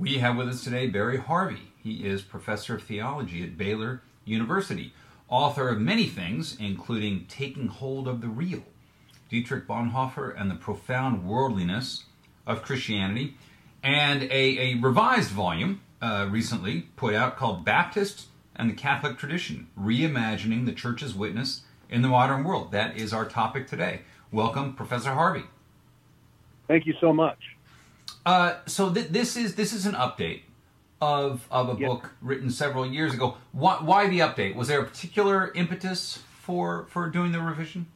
We have with us today Barry Harvey. He is professor of theology at Baylor University, author of many things, including Taking Hold of the Real, Dietrich Bonhoeffer and the Profound Worldliness of Christianity, and a, a revised volume uh, recently put out called Baptists and the Catholic Tradition Reimagining the Church's Witness in the Modern World. That is our topic today. Welcome, Professor Harvey. Thank you so much. Uh, so th- this is this is an update of of a book written several years ago. Why, why the update? Was there a particular impetus for for doing the revision?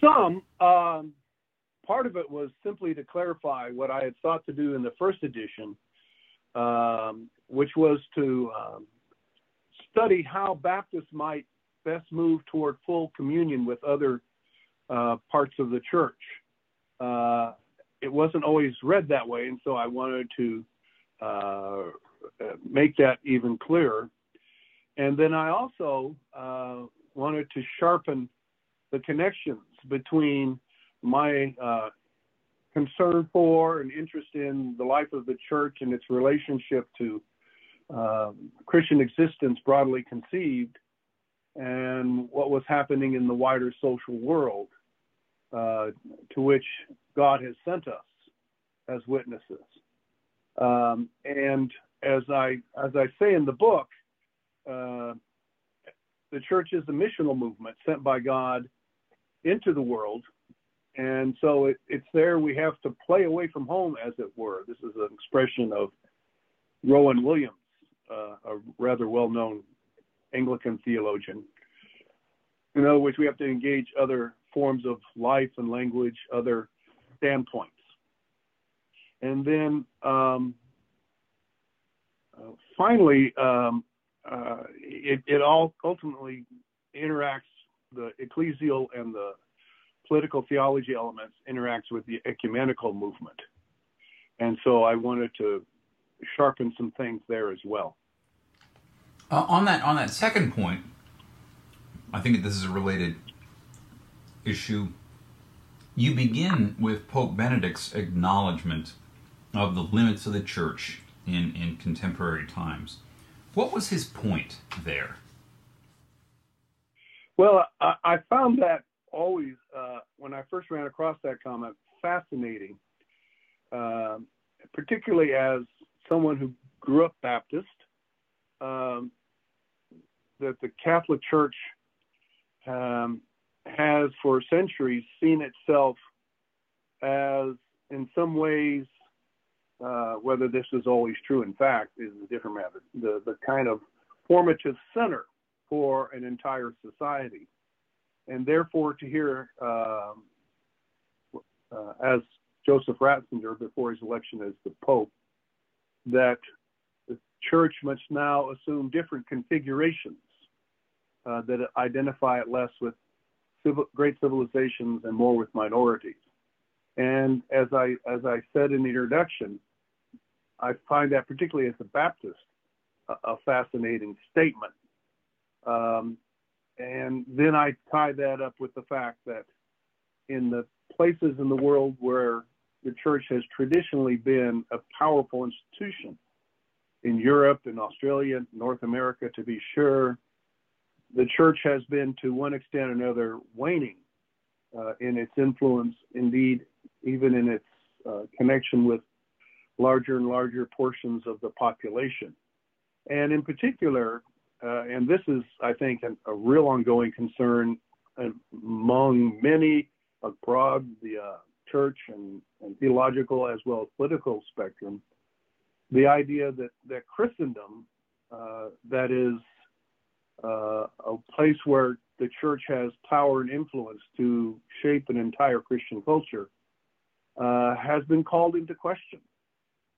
Some. Um, part of it was simply to clarify what I had sought to do in the first edition, um, which was to um, study how Baptists might best move toward full communion with other uh, parts of the church. Uh, it wasn't always read that way, and so I wanted to uh, make that even clearer. And then I also uh, wanted to sharpen the connections between my uh, concern for and interest in the life of the church and its relationship to uh, Christian existence broadly conceived and what was happening in the wider social world uh, to which God has sent us as witnesses. Um, and as I as I say in the book, uh, the church is a missional movement sent by God into the world, and so it, it's there we have to play away from home, as it were. This is an expression of Rowan Williams, uh, a rather well-known Anglican theologian. In other words, we have to engage other forms of life and language, other standpoints. And then um, uh, finally, um, uh, it, it, all ultimately interacts, the ecclesial and the political theology elements interacts with the ecumenical movement. And so I wanted to sharpen some things there as well. Uh, on that on that second point, I think this is a related issue. You begin with Pope Benedict's acknowledgement of the limits of the church in, in contemporary times. What was his point there? Well, I, I found that always, uh, when I first ran across that comment, fascinating, uh, particularly as someone who grew up Baptist, um, that the Catholic Church um, has for centuries seen itself as, in some ways, uh, whether this is always true, in fact, is a different matter. The, the kind of formative center for an entire society. And therefore, to hear, um, uh, as Joseph Ratzinger, before his election as the Pope, that the church must now assume different configurations uh, that identify it less with civil, great civilizations and more with minorities. And as I as I said in the introduction, I find that particularly as a Baptist a, a fascinating statement. Um, and then I tie that up with the fact that in the places in the world where the church has traditionally been a powerful institution, in Europe, in Australia, North America to be sure, the church has been to one extent or another waning uh, in its influence, indeed, even in its uh, connection with larger and larger portions of the population. And in particular, uh, and this is, I think, an, a real ongoing concern among many across the uh, church and, and, theological as well as political spectrum. The idea that that Christendom, uh, that is uh, a place where the church has power and influence to shape an entire Christian culture, uh, has been called into question.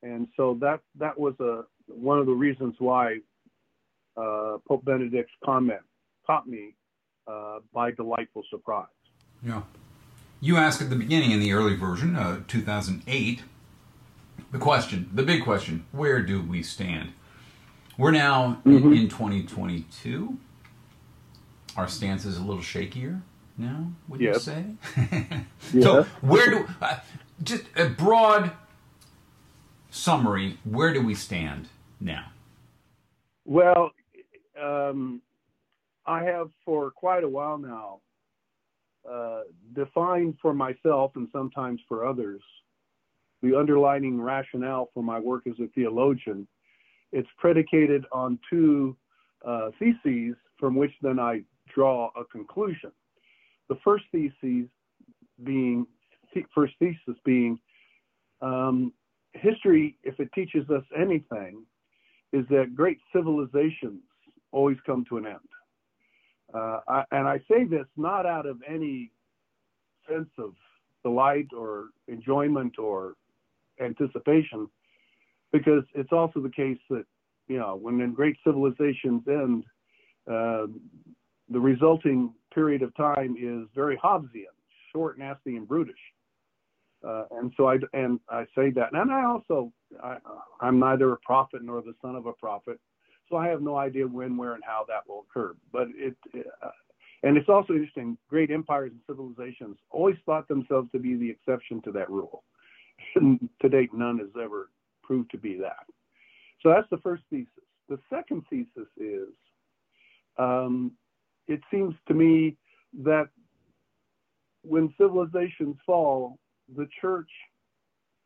And so that that was a one of the reasons why uh, Pope Benedict's comment caught me uh, by delightful surprise. Yeah. You asked at the beginning in the early version, uh, 2008, the question, the big question, where do we stand? We're now mm-hmm. in, in 2022. Our stance is a little shakier now, would you say? so, where do, uh, just a broad summary, where do we stand now? Well, um, I have for quite a while now uh, defined for myself and sometimes for others the underlining rationale for my work as a theologian. It's predicated on two uh, theses from which then I draw a conclusion. The first thesis being, first thesis being, um, history, if it teaches us anything, is that great civilizations always come to an end. Uh, I, and I say this not out of any sense of delight or enjoyment or anticipation, because it's also the case that, you know, when great civilizations end, uh, the resulting period of time is very Hobbesian, short, nasty, and brutish. Uh, and so I and I say that, and I also I, I'm neither a prophet nor the son of a prophet, so I have no idea when, where, and how that will occur. But it, uh, and it's also interesting. Great empires and civilizations always thought themselves to be the exception to that rule. To date, none has ever proved to be that. So that's the first thesis. The second thesis is, um, it seems to me that when civilizations fall, the church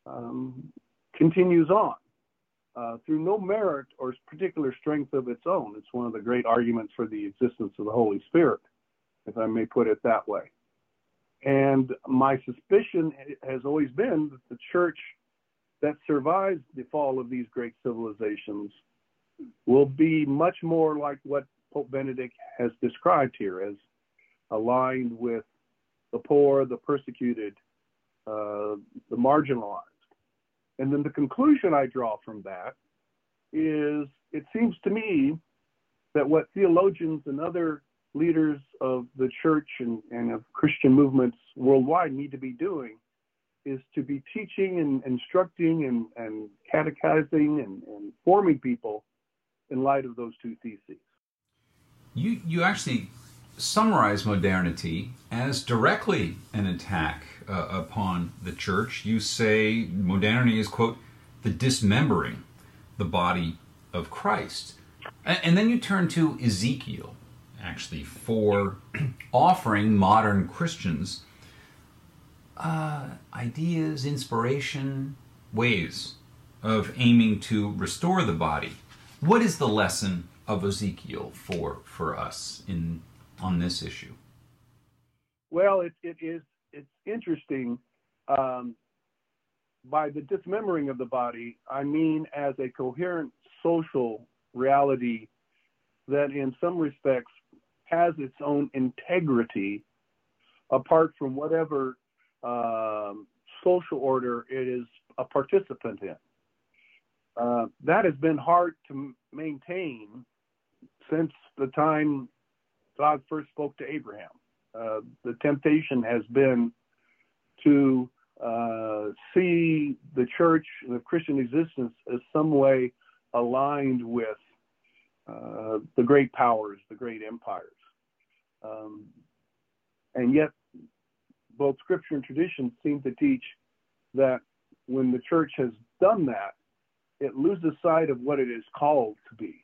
um, continues on uh, through no merit or particular strength of its own. It's one of the great arguments for the existence of the Holy Spirit, if I may put it that way. And my suspicion has always been that the church that survives the fall of these great civilizations will be much more like what Pope Benedict has described here as aligned with the poor, the persecuted, uh, the marginalized. And then the conclusion I draw from that is it seems to me that what theologians and other leaders of the church and, and of Christian movements worldwide need to be doing is to be teaching and instructing and, and catechizing and, and forming people in light of those two theses. You, you actually summarize modernity as directly an attack uh, upon the church. You say modernity is, quote, the dismembering the body of Christ. And, and then you turn to Ezekiel, actually, for offering modern Christians uh, ideas, inspiration, ways of aiming to restore the body. What is the lesson of Ezekiel for for us in on this issue? Well, it, it is it's interesting. Um, by the dismembering of the body, I mean as a coherent social reality that, in some respects, has its own integrity apart from whatever um, social order it is a participant in. Uh, that has been hard to maintain since the time God first spoke to Abraham. Uh, the temptation has been to uh, see the church, the Christian existence, as some way aligned with uh, the great powers, the great empires. Um, and yet, both scripture and tradition seem to teach that when the church has done that, it loses sight of what it is called to be.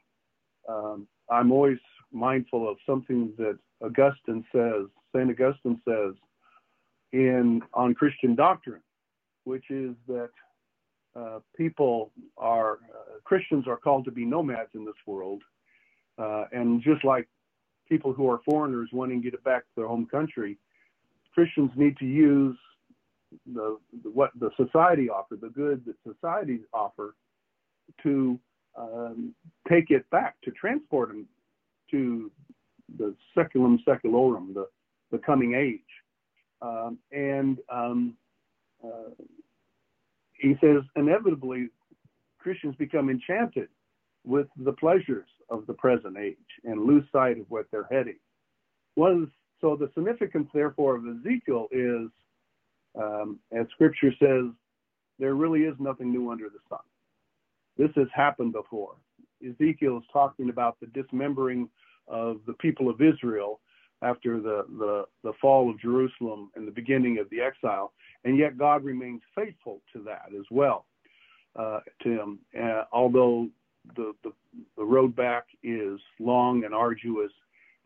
Um, I'm always mindful of something that Augustine says, St. Augustine says in on Christian doctrine, which is that uh, people are uh, Christians are called to be nomads in this world, Uh, and just like people who are foreigners wanting to get back to their home country, Christians need to use the, the what the society offers, the good that societies offer, to um, take it back, to transport them to the seculum saeculorum, the, the coming age. Um, and um, uh, he says, inevitably, Christians become enchanted with the pleasures of the present age and lose sight of what they're heading. One so the significance, therefore, of Ezekiel is, um, as Scripture says, there really is nothing new under the sun. This has happened before. Ezekiel is talking about the dismembering of the people of Israel after the, the, the fall of Jerusalem and the beginning of the exile, and yet God remains faithful to that as well. Uh, to him, uh, although the, the, the road back is long and arduous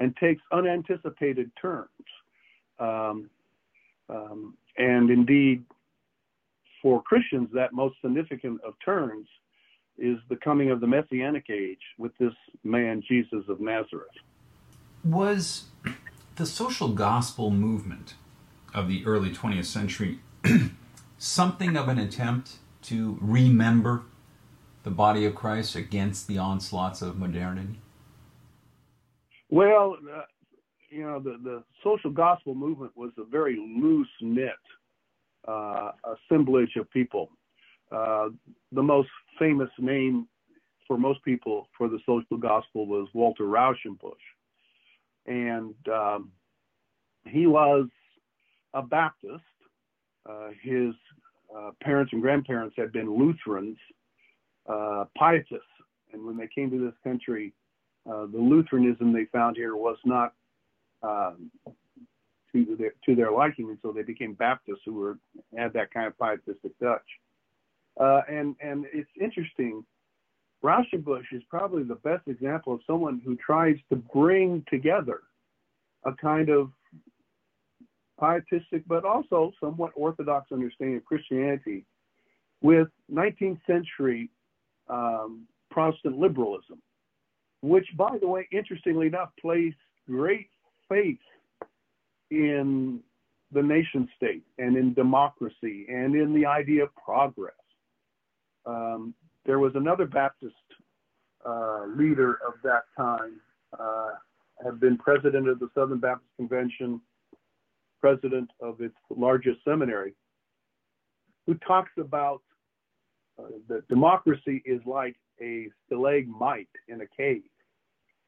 and takes unanticipated turns. Um, um, and indeed, for Christians, that most significant of turns is the coming of the Messianic age with this man, Jesus of Nazareth. Was the social gospel movement of the early 20th century something of an attempt to remember the body of Christ against the onslaughts of modernity? Well, uh, you know, the, the social gospel movement was a very loose knit uh, assemblage of people. Uh, the most famous name for most people for the social gospel was Walter Rauschenbusch. And um, he was a Baptist. Uh, his uh, parents and grandparents had been Lutherans, uh, pietists. And when they came to this country, uh, the Lutheranism they found here was not um, to their to their liking, and so they became Baptists who were had that kind of pietistic touch. Uh, and and it's interesting. Rauschenbusch is probably the best example of someone who tries to bring together a kind of pietistic but also somewhat orthodox understanding of Christianity with 19th century um, Protestant liberalism which, by the way, interestingly enough, placed great faith in the nation state and in democracy and in the idea of progress. Um, there was another Baptist uh, leader of that time, uh, had been president of the Southern Baptist Convention, president of its largest seminary, who talks about that democracy is like a stalagmite in a cave,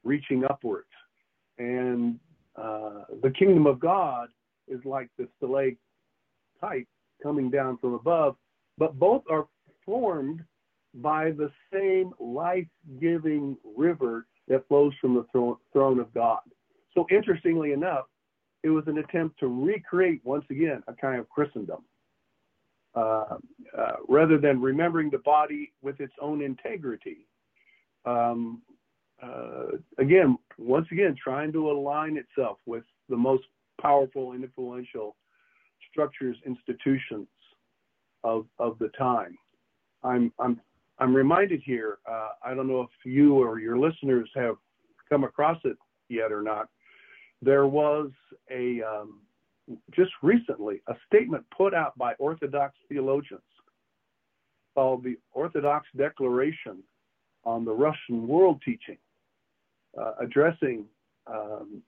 reaching upwards. And uh, the kingdom of God is like the stalactite coming down from above, but both are formed by the same life giving river that flows from the throne, throne of God. So, interestingly enough, it was an attempt to recreate once again a kind of Christendom. Uh, uh, rather than remembering the body with its own integrity. Um, uh, again, once again, trying to align itself with the most powerful and influential structures, institutions of, of the time. I'm, I'm, I'm reminded here, uh, I don't know if you or your listeners have come across it yet or not. There was a, um, just recently a statement put out by Orthodox theologians called the Orthodox Declaration on the Russian World Teaching, uh, addressing um,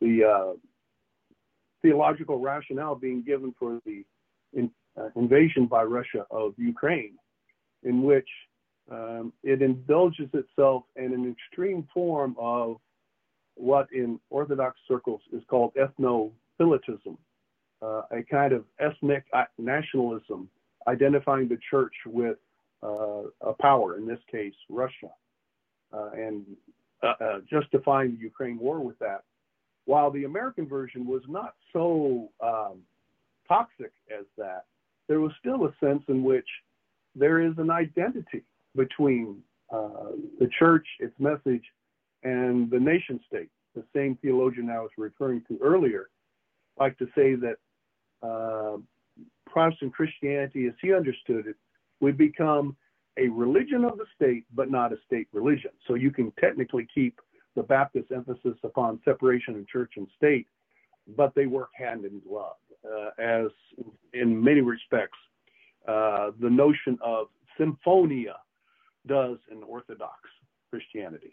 the uh, theological rationale being given for the in, uh, invasion by Russia of Ukraine, in which um, it indulges itself in an extreme form of what in Orthodox circles is called ethno Phyletism, uh, a kind of ethnic nationalism, identifying the church with uh, a power, in this case, Russia, uh, and uh, uh, justifying the Ukraine war with that. While the American version was not so um, toxic as that, there was still a sense in which there is an identity between uh, the church, its message, and the nation state. The same theologian I was referring to earlier like to say that uh, Protestant Christianity, as he understood it, would become a religion of the state, but not a state religion. So you can technically keep the Baptist emphasis upon separation of church and state, but they work hand in glove, uh, as in many respects, uh, the notion of symphonia does in Orthodox Christianity.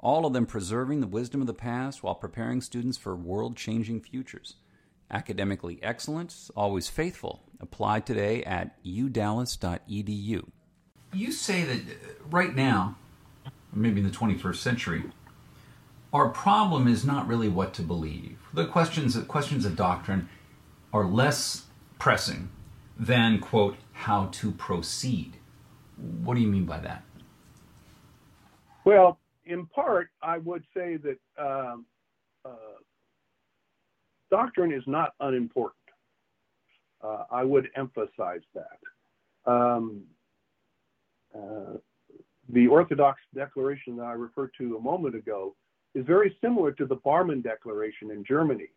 all of them preserving the wisdom of the past while preparing students for world changing futures. Academically excellent, always faithful. Apply today at udallas.edu. You say that uh, right now, maybe in the 21st century, our problem is not really what to believe. The questions questions of doctrine are less pressing than quote how to proceed. What do you mean by that? Well, in part, I would say that um, uh, doctrine is not unimportant. Uh, I would emphasize that. Um, uh, the Orthodox Declaration that I referred to a moment ago is very similar to the Barmen Declaration in Germany,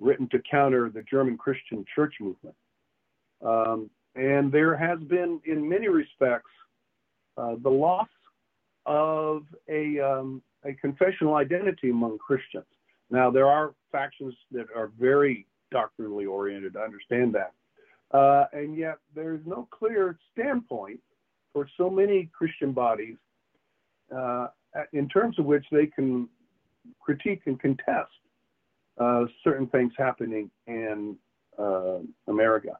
written to counter the German Christian church movement. Um, and there has been, in many respects, uh, the loss of a, um, a confessional identity among Christians. Now, there are factions that are very doctrinally oriented, I understand that. Uh, and yet, there's no clear standpoint for so many Christian bodies uh, in terms of which they can critique and contest uh, certain things happening in uh, America.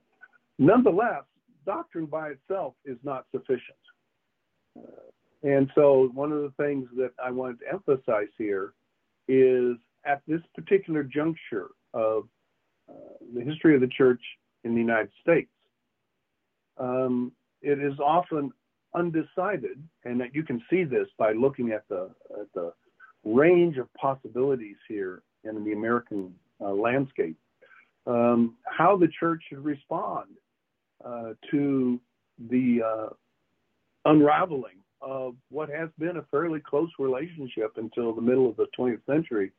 Nonetheless, doctrine by itself is not sufficient. And so, one of the things that I wanted to emphasize here is at this particular juncture of uh, the history of the church in the United States, um, it is often undecided, and that you can see this by looking at the at the range of possibilities here in the American uh, landscape. Um, how the church should respond uh, to the uh, unraveling of what has been a fairly close relationship until the middle of the 20th century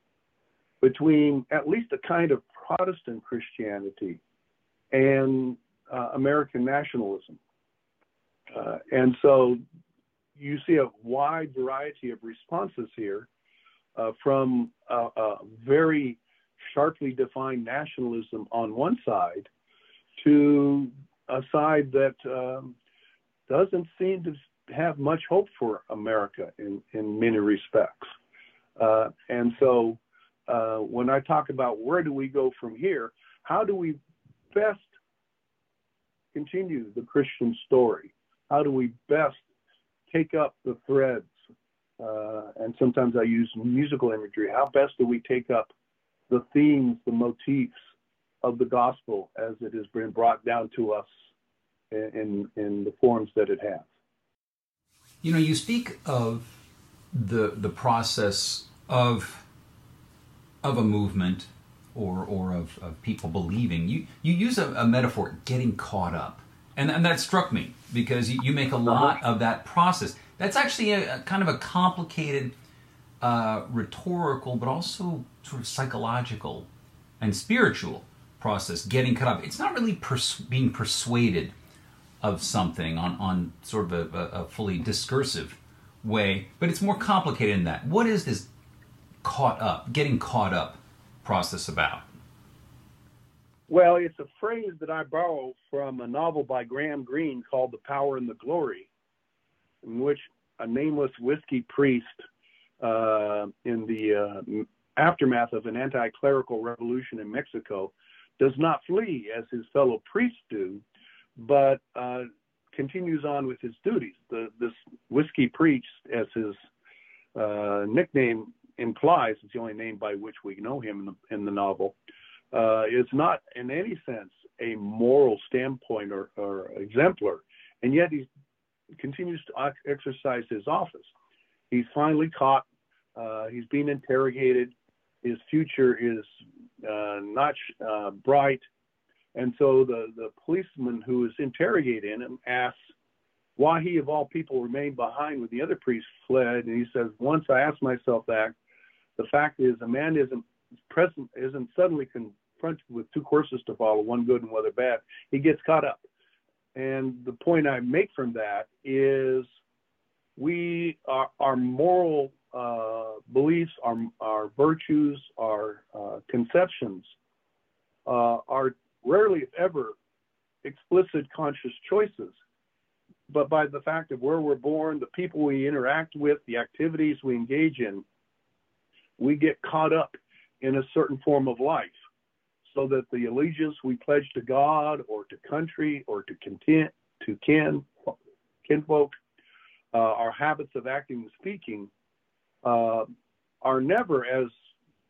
between at least a kind of Protestant Christianity and uh, American nationalism. Uh, and so you see a wide variety of responses here uh, from a, a, very sharply defined nationalism on one side to a side that um, doesn't seem to have much hope for America in, in many respects. Uh, and so uh, when I talk about where do we go from here, how do we best continue the Christian story? How do we best take up the threads uh, and sometimes I use musical imagery. How best do we take up the themes, the motifs of the gospel as it has been brought down to us in, in the forms that it has? You know, you speak of the the process of of a movement or or of, of people believing. You you use a, a metaphor, getting caught up, and and that struck me because you, you make a lot uh-huh. of that process. That's actually a, a kind of a complicated uh, rhetorical, but also sort of psychological and spiritual process. Getting caught up. It's not really pers- being persuaded of something on on sort of a, a fully discursive way, but it's more complicated than that. What is this caught up, getting caught up process about? Well, it's a phrase that I borrow from a novel by Graham Greene called The Power and the Glory in which a nameless whiskey priest uh, in the uh, aftermath of an anti clerical revolution in Mexico does not flee as his fellow priests do, but uh, continues on with his duties. The, this whiskey priest, as his uh, nickname implies, it's the only name by which we know him in the, in the novel, uh, is not in any sense a moral standpoint or, or exemplar, and yet he continues to exercise his office. he's finally caught. Uh, he's being interrogated. His future is uh, not uh, bright. And so the, the policeman who is interrogating him asks why he, of all people, remained behind when the other priest fled. And he says, Once I asked myself that, the fact is, a man isn't present, isn't suddenly confronted with two courses to follow, one good and one bad. He gets caught up. And the point I make from that is we, our, our moral uh, beliefs, our, our virtues, our uh, conceptions uh, are rarely, if ever, explicit conscious choices. But by the fact of where we're born, the people we interact with, the activities we engage in, we get caught up in a certain form of life so that the allegiance we pledge to God or to country or to content, to kin, kinfolk, uh, our habits of acting and speaking uh, are never, as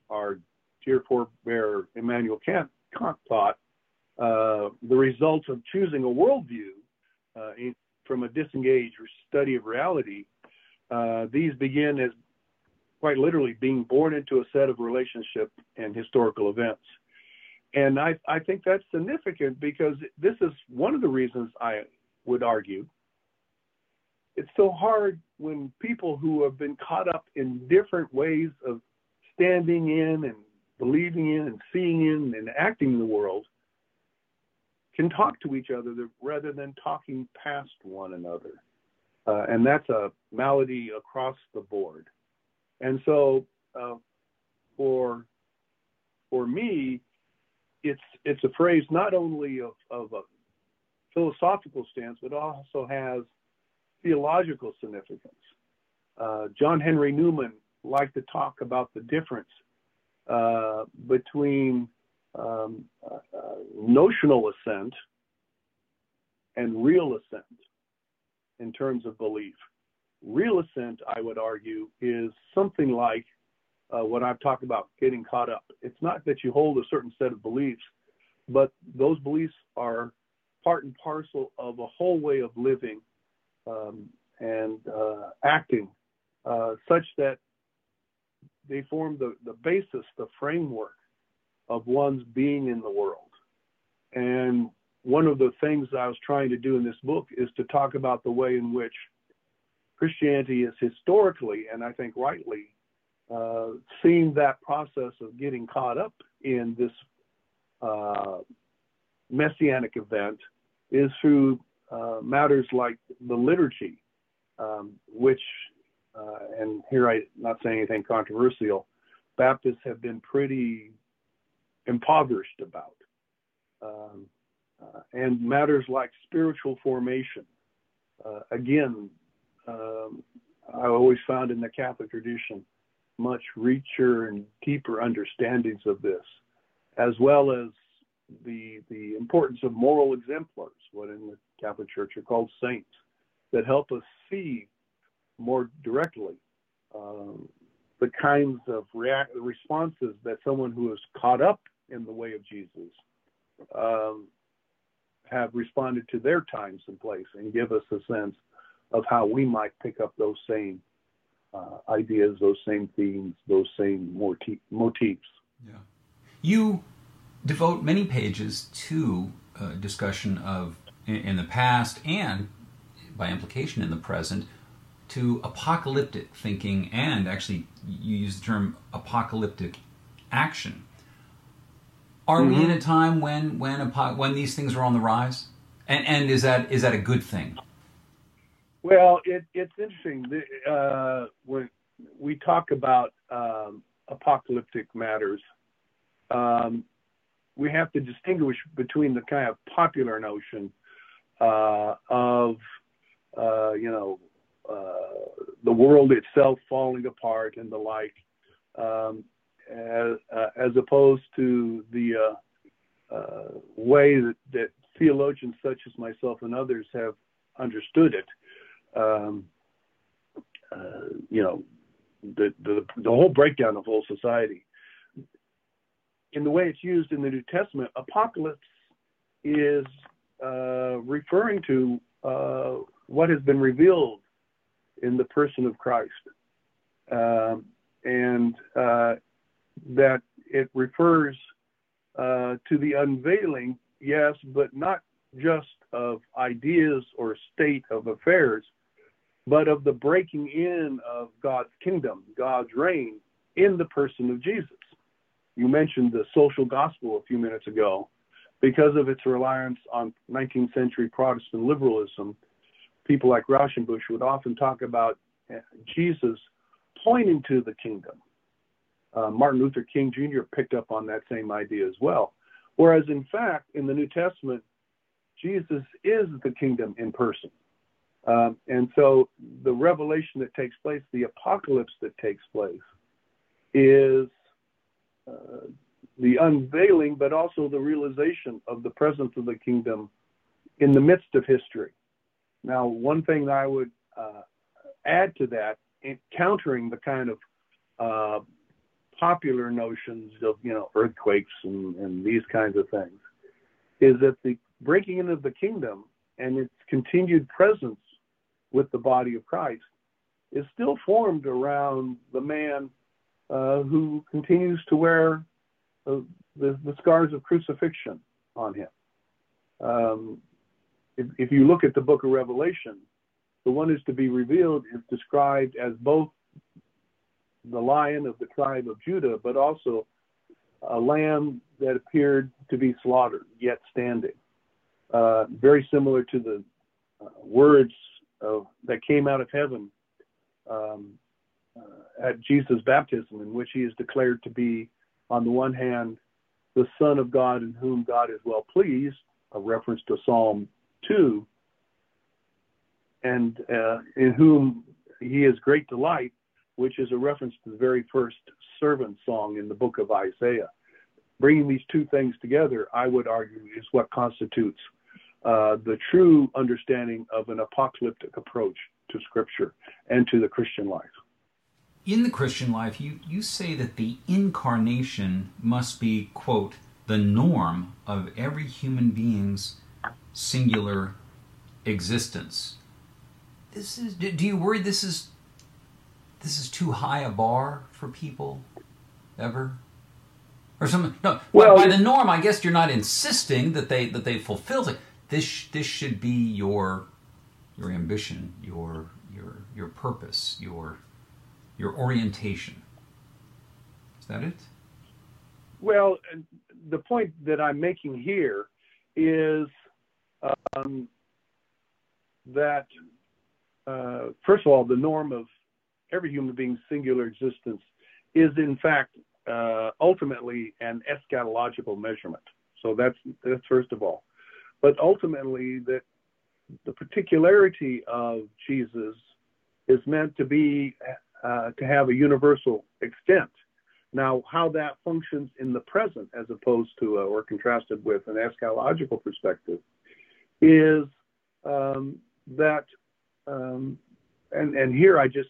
our dear forebear Immanuel Kant, Kant thought, uh, the results of choosing a worldview uh, in, from a disengaged study of reality. Uh, these begin as quite literally being born into a set of relationship and historical events. And I, I think that's significant because this is one of the reasons I would argue it's so hard when people who have been caught up in different ways of standing in and believing in and seeing in and acting in the world can talk to each other rather than talking past one another. Uh, and that's a malady across the board. And so uh, for for me, it's it's a phrase not only of, of a philosophical stance, but also has theological significance. Uh, John Henry Newman liked to talk about the difference uh, between um, uh, notional assent and real assent in terms of belief. Real assent, I would argue, is something like uh, what I've talked about getting caught up. It's not that you hold a certain set of beliefs, but those beliefs are part and parcel of a whole way of living um, and uh, acting, uh, such that they form the, the basis, the framework of one's being in the world. And one of the things I was trying to do in this book is to talk about the way in which Christianity is historically, and I think rightly, uh, seen that process of getting caught up in this uh, messianic event is through uh, matters like the liturgy, um, which, uh, and here I'm not saying anything controversial, Baptists have been pretty impoverished about. Um, uh, and matters like spiritual formation. Uh, again, um, I always found in the Catholic tradition much richer and deeper understandings of this, as well as the the importance of moral exemplars, what in the Catholic Church are called saints, that help us see more directly um, the kinds of react- responses that someone who is caught up in the way of Jesus um, have responded to their times and place, and give us a sense of how we might pick up those same uh, ideas, those same themes, those same motif- motifs. Yeah. You devote many pages to uh, discussion of in, in the past and by implication in the present to apocalyptic thinking and actually you use the term apocalyptic action. Are mm-hmm. we in a time when when when these things are on the rise? And and is that is that a good thing? Well, it, it's interesting. Uh, when we talk about um, apocalyptic matters, um, we have to distinguish between the kind of popular notion uh, of, uh, you know, uh, the world itself falling apart and the like, um, as, uh, as, opposed to the uh, uh, way that, that, theologians such as myself and others have understood it. Um, you know, the, the, the whole breakdown of whole society in the way it's used in the New Testament, apocalypse is uh, referring to uh, what has been revealed in the person of Christ. uh, and uh, that it refers uh, to the unveiling, yes, but not just of ideas or state of affairs, but of the breaking in of God's kingdom, God's reign in the person of Jesus. You mentioned the social gospel a few minutes ago. Because of its reliance on 19th century Protestant liberalism, people like Rauschenbusch would often talk about uh, Jesus pointing to the kingdom. Uh, Martin Luther King Jr. picked up on that same idea as well. Whereas, in fact, in the New Testament, Jesus is the kingdom in person. Um, and so the revelation that takes place, the apocalypse that takes place, is uh, the unveiling, but also the realization of the presence of the kingdom in the midst of history. Now, one thing I would uh, add to that, countering the kind of uh, popular notions of you know earthquakes and, and these kinds of things, is that the breaking into the kingdom and its continued presence with the body of Christ is still formed around the man uh, who continues to wear the, the, the, scars of crucifixion on him. Um, if, if you look at the book of Revelation, the one who's to be revealed is described as both the lion of the tribe of Judah, but also a lamb that appeared to be slaughtered, yet standing. Uh, very similar to the uh, words of, that came out of heaven um, uh, at Jesus' baptism, in which he is declared to be, on the one hand, the Son of God in whom God is well pleased, a reference to Psalm 2, and uh, in whom he is great delight, which is a reference to the very first servant song in the book of Isaiah. Bringing these two things together, I would argue, is what constitutes uh, the true understanding of an apocalyptic approach to Scripture and to the Christian life. In the Christian life, you, you say that the incarnation must be, quote, the norm of every human being's singular existence. This is do you worry this is this is too high a bar for people ever? Or something no well, by the norm I guess you're not insisting that they that they fulfill it this this should be your your ambition, your your your purpose, your your orientation. Is that it? Well, the point that I'm making here is um, that uh, first of all, the norm of every human being's singular existence is in fact uh, ultimately an eschatological measurement. So that's that's first of all but ultimately that the particularity of Jesus is meant to be uh, to have a universal extent. Now, how that functions in the present, as opposed to uh, or contrasted with an eschatological perspective, is um, that, um, and and here I just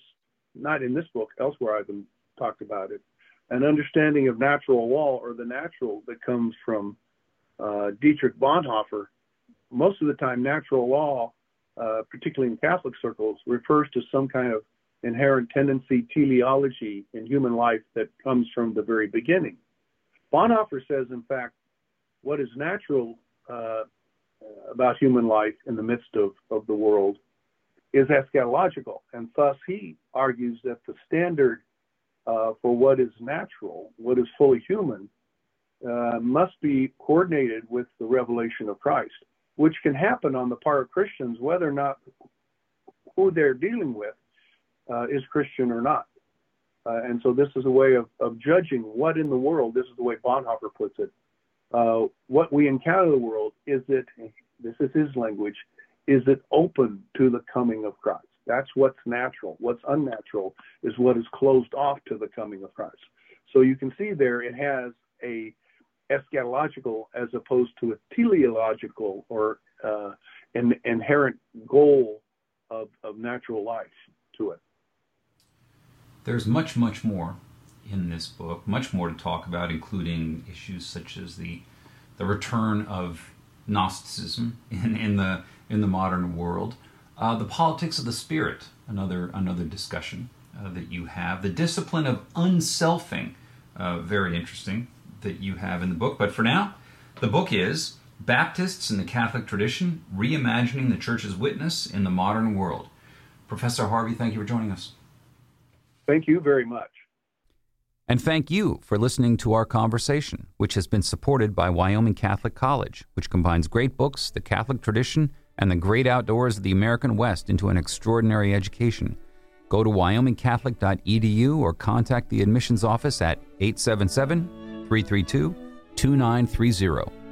not in this book, elsewhere I've been talked about it, an understanding of natural law or the natural that comes from uh, Dietrich Bonhoeffer most of the time, natural law, uh, particularly in Catholic circles, refers to some kind of inherent tendency, teleology in human life that comes from the very beginning. Bonhoeffer says, in fact, what is natural uh, about human life in the midst of, of the world is eschatological. And thus, he argues that the standard uh, for what is natural, what is fully human, uh, must be coordinated with the revelation of Christ which can happen on the part of Christians, whether or not who they're dealing with uh, is Christian or not. Uh, and so this is a way of, of judging what in the world, this is the way Bonhoeffer puts it, uh, what we encounter in the world, is it, this is his language, is it open to the coming of Christ? That's what's natural. What's unnatural is what is closed off to the coming of Christ. So you can see there it has a eschatological as opposed to a teleological or uh, an inherent goal of, of natural life to it. There's much, much more in this book, much more to talk about, including issues such as the the return of Gnosticism in, in the in the modern world, uh, the politics of the spirit, another another discussion, uh, that you have, the discipline of unselfing, uh, very interesting that you have in the book. But for now, the book is Baptists in the Catholic Tradition Reimagining the Church's Witness in the Modern World. Professor Harvey, thank you for joining us. Thank you very much. And thank you for listening to our conversation, which has been supported by Wyoming Catholic College, which combines great books, the Catholic tradition, and the great outdoors of the American West into an extraordinary education. Go to wyomingcatholic.edu or contact the admissions office at 877 332 2930.